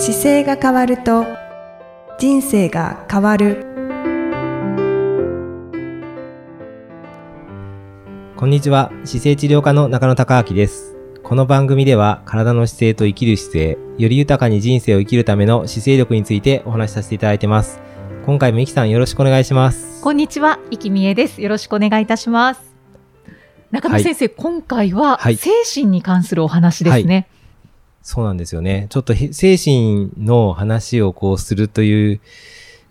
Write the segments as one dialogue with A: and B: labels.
A: 姿勢が変わると人生が変わる。
B: こんにちは。姿勢治療科の中野孝明です。この番組では体の姿勢と生きる姿勢より豊かに人生を生きるための姿勢力についてお話しさせていただいてます。今回もいきさんよろしくお願いします。
C: こんにちは、生きみえです。よろしくお願いいたします。中野先生、今回は
B: はい。
C: 精神に関するお話ですね。
B: そうなんですよね。ちょっとへ精神の話をこうするという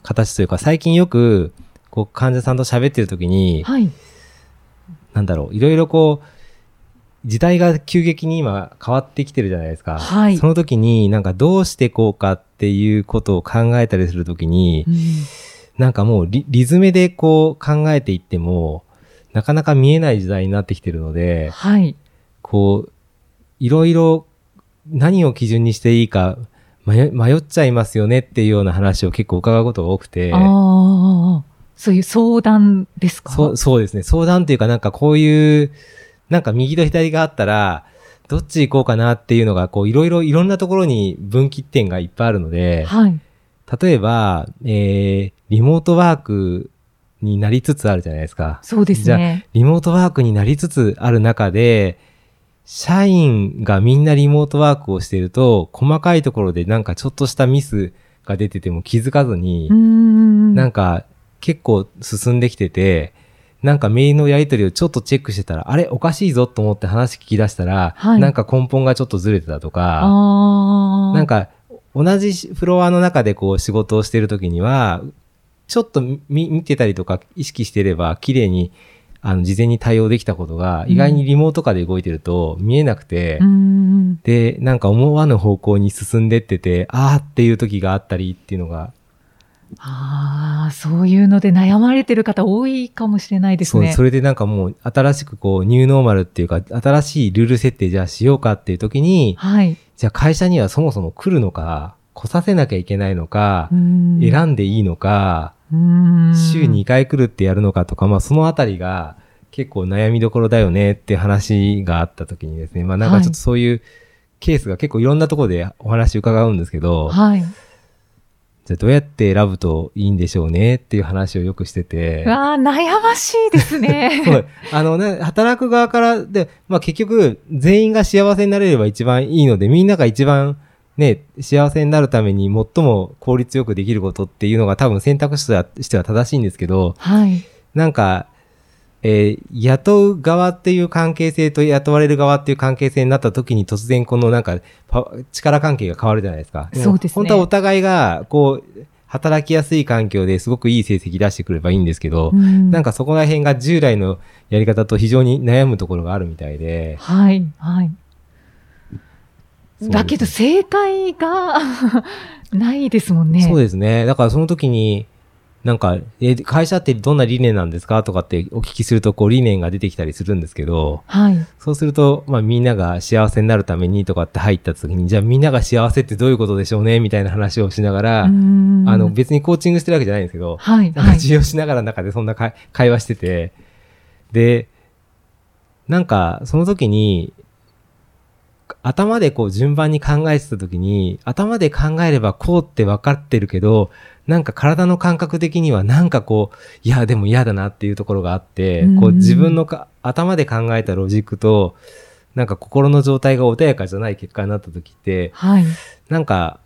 B: 形というか、最近よくこう患者さんと喋ってる時に、
C: はい。
B: なんだろう、いろいろこう、時代が急激に今変わってきてるじゃないですか。
C: はい
B: その時になんかどうしていこうかっていうことを考えたりする時に、
C: うん
B: なんかもうリリズムでこう考えていっても、なかなか見えない時代になってきてるので、
C: はい。
B: こう、いろいろ何を基準にしていいか迷迷っちゃいますよねっていうような話を結構伺うことが多くて、
C: ああ、そういう相談ですか？
B: そうそうですね。相談っていうかなんかこういう、なんか右と左があったら、どっち行こうかなっていうのが、こういろいろいろんなところに分岐点がいっぱいあるので、
C: はい。
B: 例えば、えー、リモートワークになりつつあるじゃないですか。
C: そうです
B: じゃ。リモートワークになりつつある中で、社員がみんなリモートワークをしていると、細かいところでなんかちょっとしたミスが出てても気づかずに。なんか結構進んできてて、なんかメールのやり取りをちょっとチェックしてたら、あれおかしいぞと思って話聞き出したら、
C: はい
B: なんか根本がちょっとずれてたとか。なん、か同じフロアの中でこう仕事をしてる時には、ちょっと見見てたりとか意識してれば綺麗にあの事前に対応できたことが意外にリモート化で動いてると見えなくて、
C: うーん。
B: で、なんか思わぬ方向に進んでってて、あーっていう時があったりっていうのが、
C: ああ、そういうので悩まれてる方多いかもしれないです
B: そう、
C: ね。
B: それでなんかもう新しくこうニューノーマルっていうか新しいルール設定じゃあしようかっていう時に、
C: はい。
B: じゃあ会社にはそもそも来るのか、来させなきゃいけないのか選んでいいのか、週2回来るってやるのかとか、まあそのあたりが結構悩みどころだよねって話があった時にですね、まあなんかちょっとそういうケースが結構いろんなところでお話伺うんですけど、
C: はい。
B: じゃあどうやって選ぶといいんでしょうねっていう話をよくしてて、
C: わあ、悩ましいですね。
B: そうあのね、働く側からで、まあ結局全員が幸せになれれば一番いいので、みんなが一番ね、幸せになるために最も効率よくできることっていうのが多分選択肢としては正しいんですけど、
C: はい。
B: なんか、えー雇う側っていう関係性と雇われる側っていう関係性になった時に突然このなんかパ力関係が変わるじゃないですか。も
C: そうですね
B: 本当はお互いがこう働きやすい環境ですごくいい成績出してくればいいんですけど、
C: うん
B: なんかそこら辺が従来のやり方と非常に悩むところがあるみたいで。
C: はい、はい。だけど正解が ないですもんね。
B: そうですね。だからその時に、なんか、え、会社ってどんな理念なんですかとかってお聞きすると、こう理念が出てきたりするんですけど、
C: はい。
B: そうすると、まあみんなが幸せになるためにとかって入った時に、じゃあみんなが幸せってどういうことでしょうねみたいな話をしながら、あの別にコーチングしてるわけじゃないんですけど、
C: はい、
B: なんか
C: はい。
B: 授業しながらの中でそんな会会話してて、で、なんかその時に、頭でこう順番に考えてた時に、頭で考えればこうって分かってるけど、なんか体の感覚的にはなんかこう、いやでも嫌だなっていうところがあって
C: うん、
B: こう自分のか頭で考えたロジックと、なんか心の状態が穏やかじゃない結果になった時って、
C: はい。
B: なんか、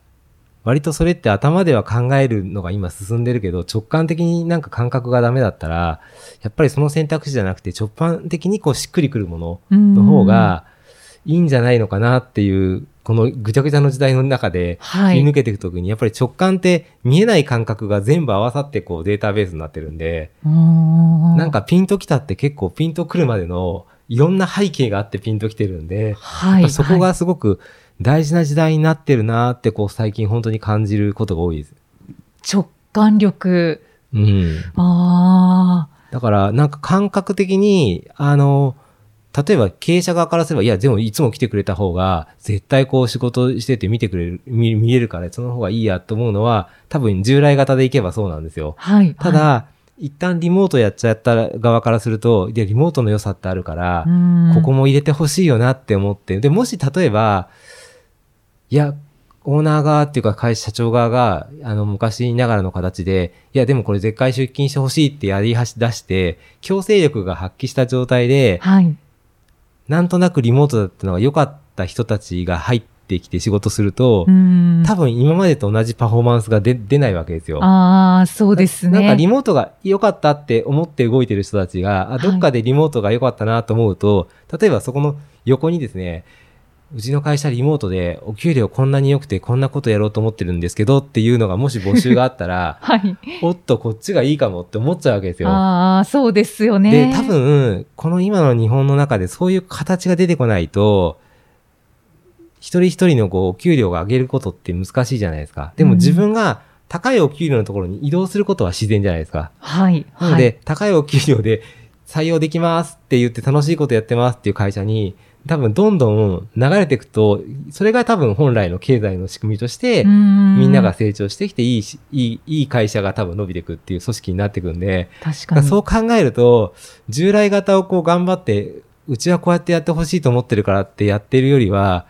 B: 割とそれって頭では考えるのが今進んでるけど、直感的になんか感覚がダメだったら、やっぱりその選択肢じゃなくて直感的にこうしっくりくるものの方がいいんじゃないのかなっていう、このぐちゃぐちゃの時代の中で
C: はい。
B: 切り抜けていくときに、やっぱり直感って見えない感覚が全部合わさってこうデータベースになってるんで、なん、かピンときたって結構ピンとくるまでのいろんな背景があってピンときてるんで、そこ
C: はい
B: がすごく大事な時代になってるなーってこう最近本当に感じることが多いです。
C: 直感力。
B: うん。
C: あ
B: だからなんか感覚的に、あの、例えば経営者側からすれば、いや、でもいつも来てくれた方が、絶対こう仕事してて見てくれる、見見れるから、その方がいいやと思うのは、多分従来型でいけばそうなんですよ。
C: あ。はい。
B: ただ、
C: は
B: 一旦リモートやっちゃった側からすると、で、リモートの良さってあるからここも入れてほしいよなって思って、で、もし例えば、いや、オーナー側っていうか会社社長側が、あの、昔ながらの形で、いや、でもこれ絶対出勤してほしいってやり出して、強制力が発揮した状態で、
C: はい。
B: なんとなくリモートだったのが良かった人たちが入ってきて仕事すると、
C: うん。
B: 多分今までと同じパフォーマンスが出出ないわけですよ。
C: ああ、そうですね。
B: なんかリモートが良かったって思って動いてる人たちが、あどっかでリモートが良かったなと思うと、例えばそこの横にですね、うちの会社リモートでお給料こんなに良くてこんなことやろうと思ってるんですけどっていうのがもし募集があったら、
C: はい。
B: おっとこっちがいいかもって思っちゃうわけですよ。
C: ああ、そうですよね。
B: で、多分、この今の日本の中でそういう形が出てこないと、一人一人のこう、お給料が上げることって難しいじゃないですか。でも
C: うん
B: 自分が高いお給料のところに移動することは自然じゃないですか。
C: はい。
B: なので、高いお給料で採用できますって言って楽しいことやってますっていう会社に、多分どんどん流れていくと、それが多分本来の経済の仕組みとして、み
C: み
B: んなが成長してきていいし、いい、いい会社が多分伸びていくっていう組織になっていくんで、
C: 確かに。
B: そう考えると、従来型をこう頑張って、うちはこうやってやってほしいと思ってるからってやってるよりは、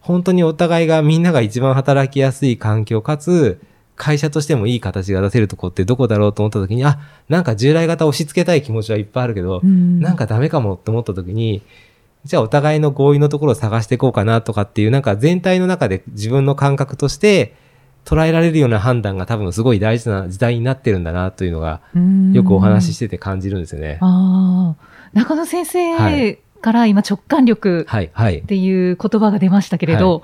B: 本当にお互いがみんなが一番働きやすい環境かつ、会社としてもいい形が出せるとこってどこだろうと思った時に、あ、なんか従来型押し付けたい気持ちはいっぱいあるけど、
C: うん
B: なんかダメかもって思った時に、じゃあお互いの合意のところを探していこうかなとかっていう、なんか全体の中で自分の感覚として捉えられるような判断が多分すごい大事な時代になってるんだなというのが、よくお話ししてて感じるんですよね。
C: ああ、中野先
B: は
C: 生
B: い
C: から今直感力っ。ていう言葉が出ましたけれど、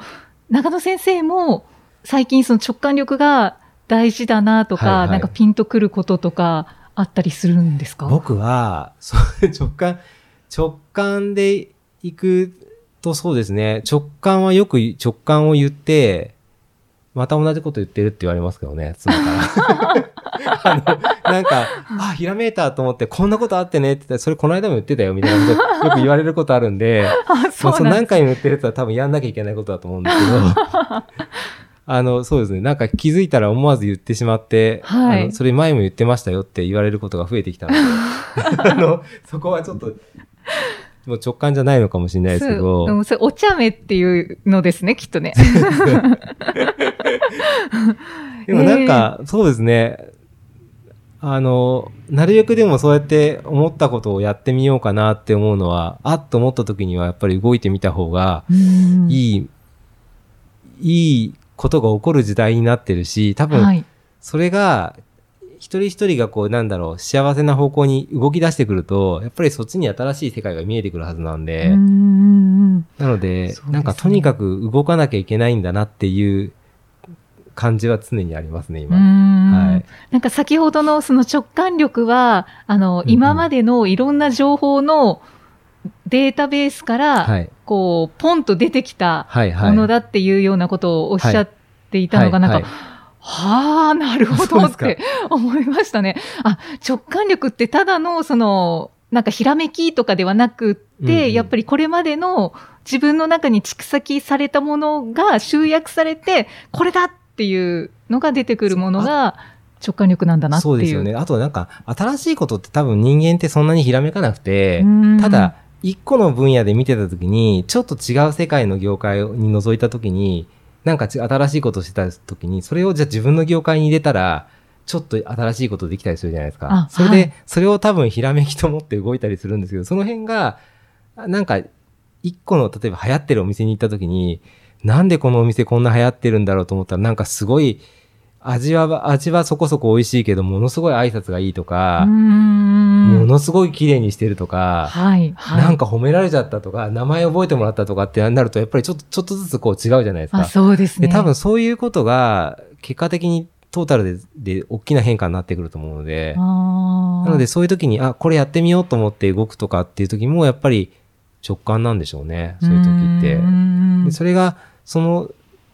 C: 中野先生も最近その直感力が大事だなとか、
B: はい。はい。
C: なんかピンとくることとかあったりするんですか？
B: 僕は、そう直感、直感で行くとそうですね、直感はよく直感を言って、また同じこと言ってるって言われますけどね、妻から。あの、なんか、あ、ひらめいたと思って、こんなことあってねって言ったら、それこの間も言ってたよ、みたいなことよく言われることあるんで、そ
C: そうなんです
B: の何回も言ってるやつは多分やんなきゃいけないことだと思うんですけど、あの、そうですね。なんか気づいたら思わず言ってしまって、
C: はい。
B: あのそれ前も言ってましたよって言われることが増えてきたので、あの、そこはちょっと、もう直感じゃないのかもしれないですけど、
C: そううんそれお茶目っていうのですね、きっとね。
B: でも なんか、そうですね。あの、なるべくでもそうやって思ったことをやってみようかなって思うのは、あっと思った時にはやっぱり動いてみた方が
C: い。
B: いい、いいことが起こる時代になってるし、多分、
C: はい。
B: それが、一人一人がこう、なんだろう、幸せな方向に動き出してくると、やっぱりそっちに新しい世界が見えてくるはずなんで、
C: うん
B: なので、
C: ですね
B: なんかとにかく動かなきゃいけないんだなっていう感じは常にありますね、
C: う
B: 今。
C: ん
B: はい。
C: なんか先ほどのその直感力は、あの、今までのいろんな情報のデータベースから、
B: はい。
C: こう、ポンと出てきた
B: はい、はい。
C: ものだっていうようなことをおっしゃっていたのが、なんか、
B: はい
C: はあ、なるほどって思いましたね。あ、直感力ってただの、その、なんかひらめきとかではなくって、
B: うんうん
C: やっぱりこれまでの自分の中に蓄積されたものが集約されて、これだっていうのが出てくるものが直感力なんだなっていう。
B: そうですよね。あとなんか、新しいことって多分人間ってそんなにひらめかなくて、
C: うん
B: ただ、一個の分野で見てた時に、ちょっと違う世界の業界に覗いた時に、なんかち新しいことしてた時に、それをじゃあ自分の業界に入れたら、ちょっと新しいことできたりするじゃないですか
C: あ。
B: それで、
C: はい
B: それを多分ひらめきと思って動いたりするんですけど、その辺が、あなんか、一個の、例えば流行ってるお店に行った時に、なんでこのお店こんな流行ってるんだろうと思ったら、なんかすごい、味は、味はそこそこ美味しいけど、ものすごい挨拶がいいと
C: う
B: か、
C: ん
B: ものすごい綺麗にしてるとか、
C: はい、はい。
B: なんか褒められちゃったとか、名前覚えてもらったとかってなると、やっぱりちょっと、ちょっとずつこう違うじゃないです
C: あ、
B: か。
C: そうですね。
B: で、多分そういうことが、結果的にトータルで、で、大きな変化になってくると思うので、なのでそういう時に、あ、これやってみようと思って動くとかっていう時も、やっぱり直感なんでしょうね。そういう時って。それが、その、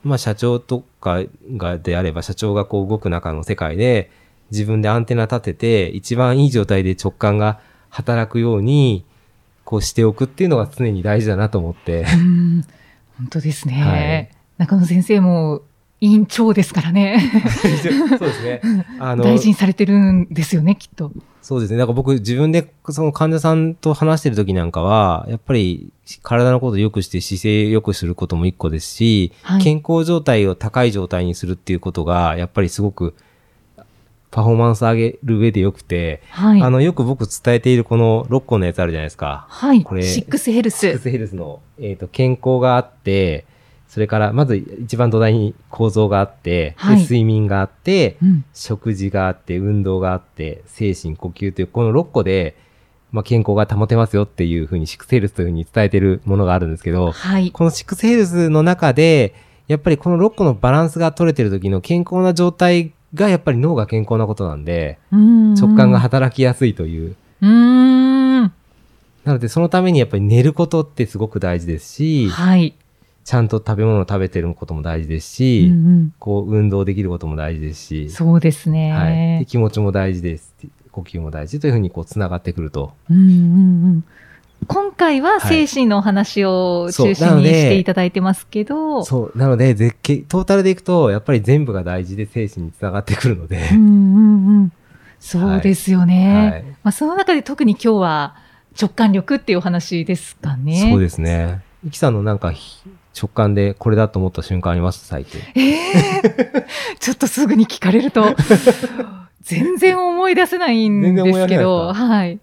B: まあ社長とかがであれば、社長がこう動く中の世界で、自分でアンテナ立てて、一番いい状態で直感が働くように、こうしておくっていうのが常に大事だなと思って。
C: うん。本当ですね、
B: はい。
C: 中野先生も委員長ですからね。
B: そうですね。あの、
C: 大事にされてるんですよね、きっと。
B: そうですね。だから僕自分でその患者さんと話してる時なんかは、やっぱり体のことを良くして姿勢良くすることも一個ですし、
C: はい
B: 健康状態を高い状態にするっていうことが、やっぱりすごくパフォーマンス上げる上で良くて、
C: はい。
B: あの、よく僕伝えているこの6個のやつあるじゃないですか。
C: はい。
B: これ
C: シックスヘルス。
B: シックスヘルスの、えっ、と、健康があって、それから、まず一番土台に構造があって、
C: はい
B: で睡眠があって、
C: うん。
B: 食事があって、運動があって、精神、呼吸という、この6個で、まあ、健康が保てますよっていうふうに、シックスヘルスというふうに伝えてるものがあるんですけど、
C: はい。
B: このシックスヘルスの中で、やっぱりこの6個のバランスが取れてる時の健康な状態が、やっぱり脳が健康なことなんで、直
C: 直
B: 感が働きやすいという。
C: うーん。
B: なので、そのためにやっぱり寝ることってすごく大事ですし、
C: はい。
B: ちゃんと食べ物を食べてることも大事です
C: う
B: し、
C: ん
B: こう、運動できることも大事ですし
C: うん、、そうです
B: はい。で
C: ね。
B: 気持ちも大事です。呼吸も大事というふうにこう、つながってくると。
C: うんうんうん今回は精神のお話を中心にしていただいてますけど、
B: そう。なので、絶景、トータルでいくと、やっぱり全部が大事で精神につながってくるので、
C: うんうんうんそうですよね。
B: はい。
C: まあ、その中で特に今日は直感力っていうお話ですかね。
B: そうですね。イキさんのなんかひ直感でこれだと思った瞬間あります？最近。
C: ええ ちょっとすぐに聞かれると、全然思い出せないん
B: です
C: けど、
B: か？
C: はい。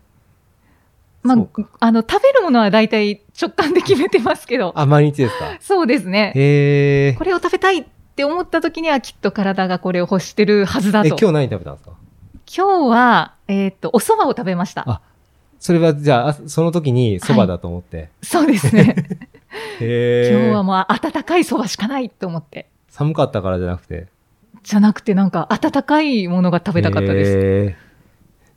C: まあ、あの、食べるものは大体直感で決めてますけど、
B: あ、毎日ですか？
C: そうですね。
B: へえ。
C: これを食べたいって思った時にはきっと体がこれを欲してるはずだ
B: え、
C: と。
B: 今日何食べたんですか？
C: 今日は、えっ、と、お蕎麦を食べました。
B: あそれは、じゃああ、その時に蕎麦だと思って。
C: そうですね。今日はもう温かい蕎麦しかないと思って。
B: 寒かったからじゃなくて？
C: じゃなくてなんか温かいものが食べたかったです。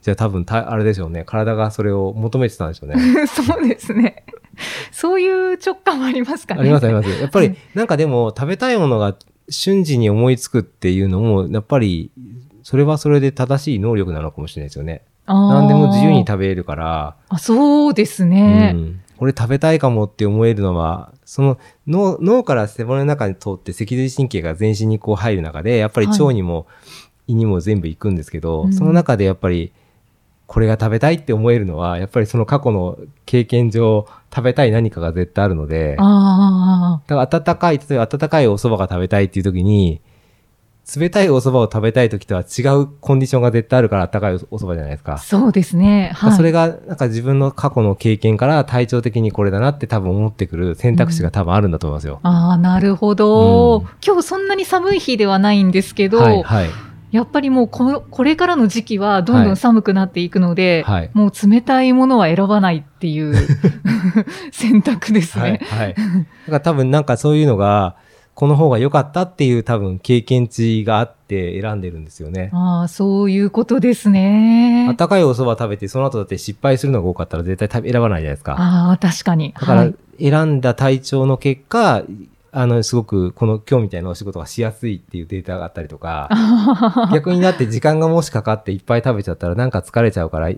B: じゃあ多分た、あれでしょうね。体がそれを求めてたんでしょうね。
C: そうですね。そういう直感もありますかね。
B: ありますあります。やっぱり
C: はい、
B: なんかでも、食べたいものが瞬時に思いつくっていうのも、やっぱり、それはそれで正しい能力なのかもしれないですよね。何
C: 何
B: でも自由に食べれるから、
C: あそうです
B: う
C: ね。
B: ん、これ食べたいかもって思えるのは、その脳脳から背骨の中に通って脊髄神経が全身にこう入る中で、やっぱり
C: はい。
B: 腸にも胃にも全部行くんですけど、
C: うん。
B: その中でやっぱり、これが食べたいって思えるのは、やっぱりその過去の経験上、食べたい何かが絶対あるので、
C: あ
B: だから温かい、例えば温かいお蕎麦が食べたいっていう時に、冷たいお蕎麦を食べたい時とは違うコンディションが絶対あるから温かいお蕎麦じゃないです
C: あ、
B: か。
C: そうですね。はい。
B: それが、なんか自分の過去の経験から体調的にこれだなって多分思ってくる選択肢が多分あるんだと思いますよ。
C: ああ、なるほど、
B: うん
C: 今日そんなに寒い日ではないんですけど、
B: はい、はい。
C: やっぱりもうここれからの時期はどんどん寒くなっていくので、
B: はい
C: もう冷たいものは選ばないっていう 選択です
B: はい、
C: ね。
B: はい。だから多分なんかそういうのが、この方が良かったっていう多分経験値があって選んでるんですよね。
C: ああ、そういうことですね。
B: 温かいお蕎麦食べて、その後だって失敗するのが多かったら絶対食べ選ばないじゃないですか。
C: ああ、確かに。
B: だから
C: はい、
B: 選んだ体調の結果、あの、すごくこの今日みたいなお仕事がしやすいっていうデータがあったりとか、
C: あ
B: 逆になって時間がもしかかっていっぱい食べちゃったらなんか疲れちゃうから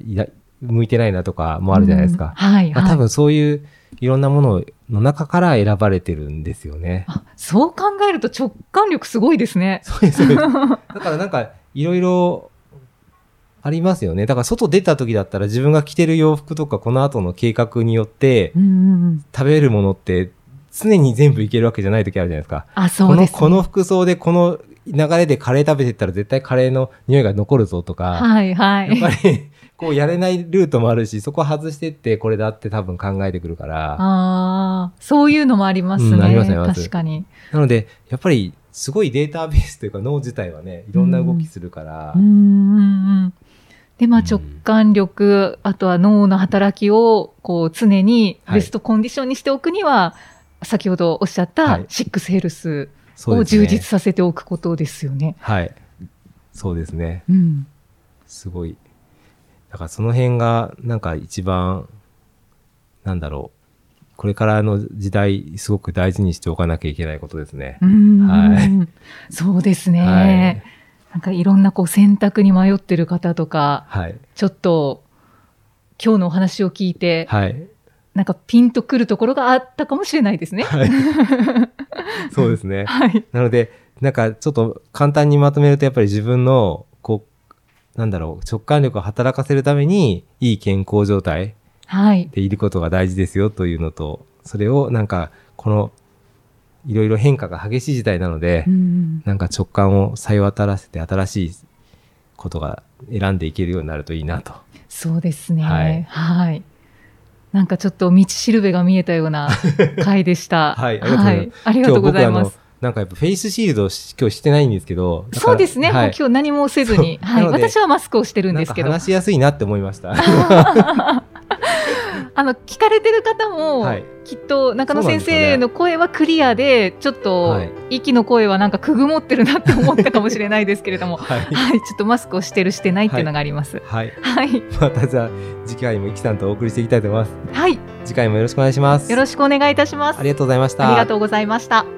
B: 向いてないなとかもあるじゃないですか。
C: うんはい、はい。
B: まあ多分そういういろんなものの中から選ばれてるんですよね。
C: あそう考えると直感力すごいですね。
B: そうです。そうですだからなんかいろいろありますよね。だから外出た時だったら自分が着てる洋服とかこの後の計画によって食べるものって常に全部いけるわけじゃない時あるじゃないですか。
C: あ、そ
B: この、
C: うです、ね。
B: この服装でこの流れでカレー食べてったら絶対カレーの匂いが残るぞとか、
C: はい、はい。
B: やっぱりこうやれないルートもあるし、そこ外してってこれだって多分考えてくるから、
C: ああ、そういうのもありますね。
B: うんありますあります
C: 確かに。
B: なのでやっぱりすごいデータベースというか脳自体はね、いろんな動きするから、
C: うんうんうん。で、まあ
B: うん
C: 直感力、あとは脳の働きを、こう常に
B: はい
C: ベストコンディションにしておくには、先ほどおっしゃっ
B: はい
C: たシックスヘルスを充実させておくことですよね。
B: はい。そうですね。
C: うん。
B: すごい。だからその辺がなんか一番、なんだろう。これからの時代、すごく大事にしておかなきゃいけないことですね。
C: うん
B: はい
C: そうですね。
B: はい
C: なんかいろんなこう選択に迷ってる方とか、
B: はい。
C: ちょっと今日のお話を聞いて、
B: はい。
C: なんかピンとくるところがあったかもしれないですね。
B: はい。そうですね。
C: はい。
B: なので、なんかちょっと簡単にまとめるとやっぱり自分の、こう、なんだろう、直感力を働かせるために、いい健康状態
C: はい。
B: でいることが大事ですよというのと、それをなんか、この、いろいろ変化が激しい時代なので、
C: うん
B: なんか直感をさえ渡らせて新しいことが選んでいけるようになるといいなと。
C: そうですね。
B: はい
C: はい。なんかちょっと道しるべが見えたような回でした。
B: はいありがとうございます
C: ありがとうござい
B: なんかやっぱフェイスシールド今日してないんですけど。
C: そうですね。
B: はい
C: もう今日何もせずに。はい。私はマスクをしてるんですけど。
B: 話しやすいなって思いました。
C: あの、聞かれてる方も、
B: はい
C: きっと中野先生の声はクリアで、ちょっと
B: はい
C: 息の声はなんかくぐもってるなって思ったかもしれないですけれども、
B: はい。
C: はい。ちょっとマスクをしてるしてないっていうのがあります。
B: はい。
C: はい。
B: またじゃあ、次回もイキさんとお送りしていきたいと思います。
C: はい。
B: 次回もよろしくお願いします。
C: よろしくお願いいたします。
B: ありがとうございました。
C: ありがとうございました。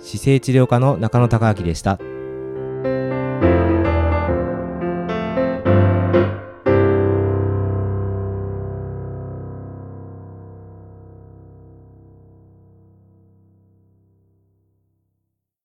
B: 姿勢治療科の中野孝明でした。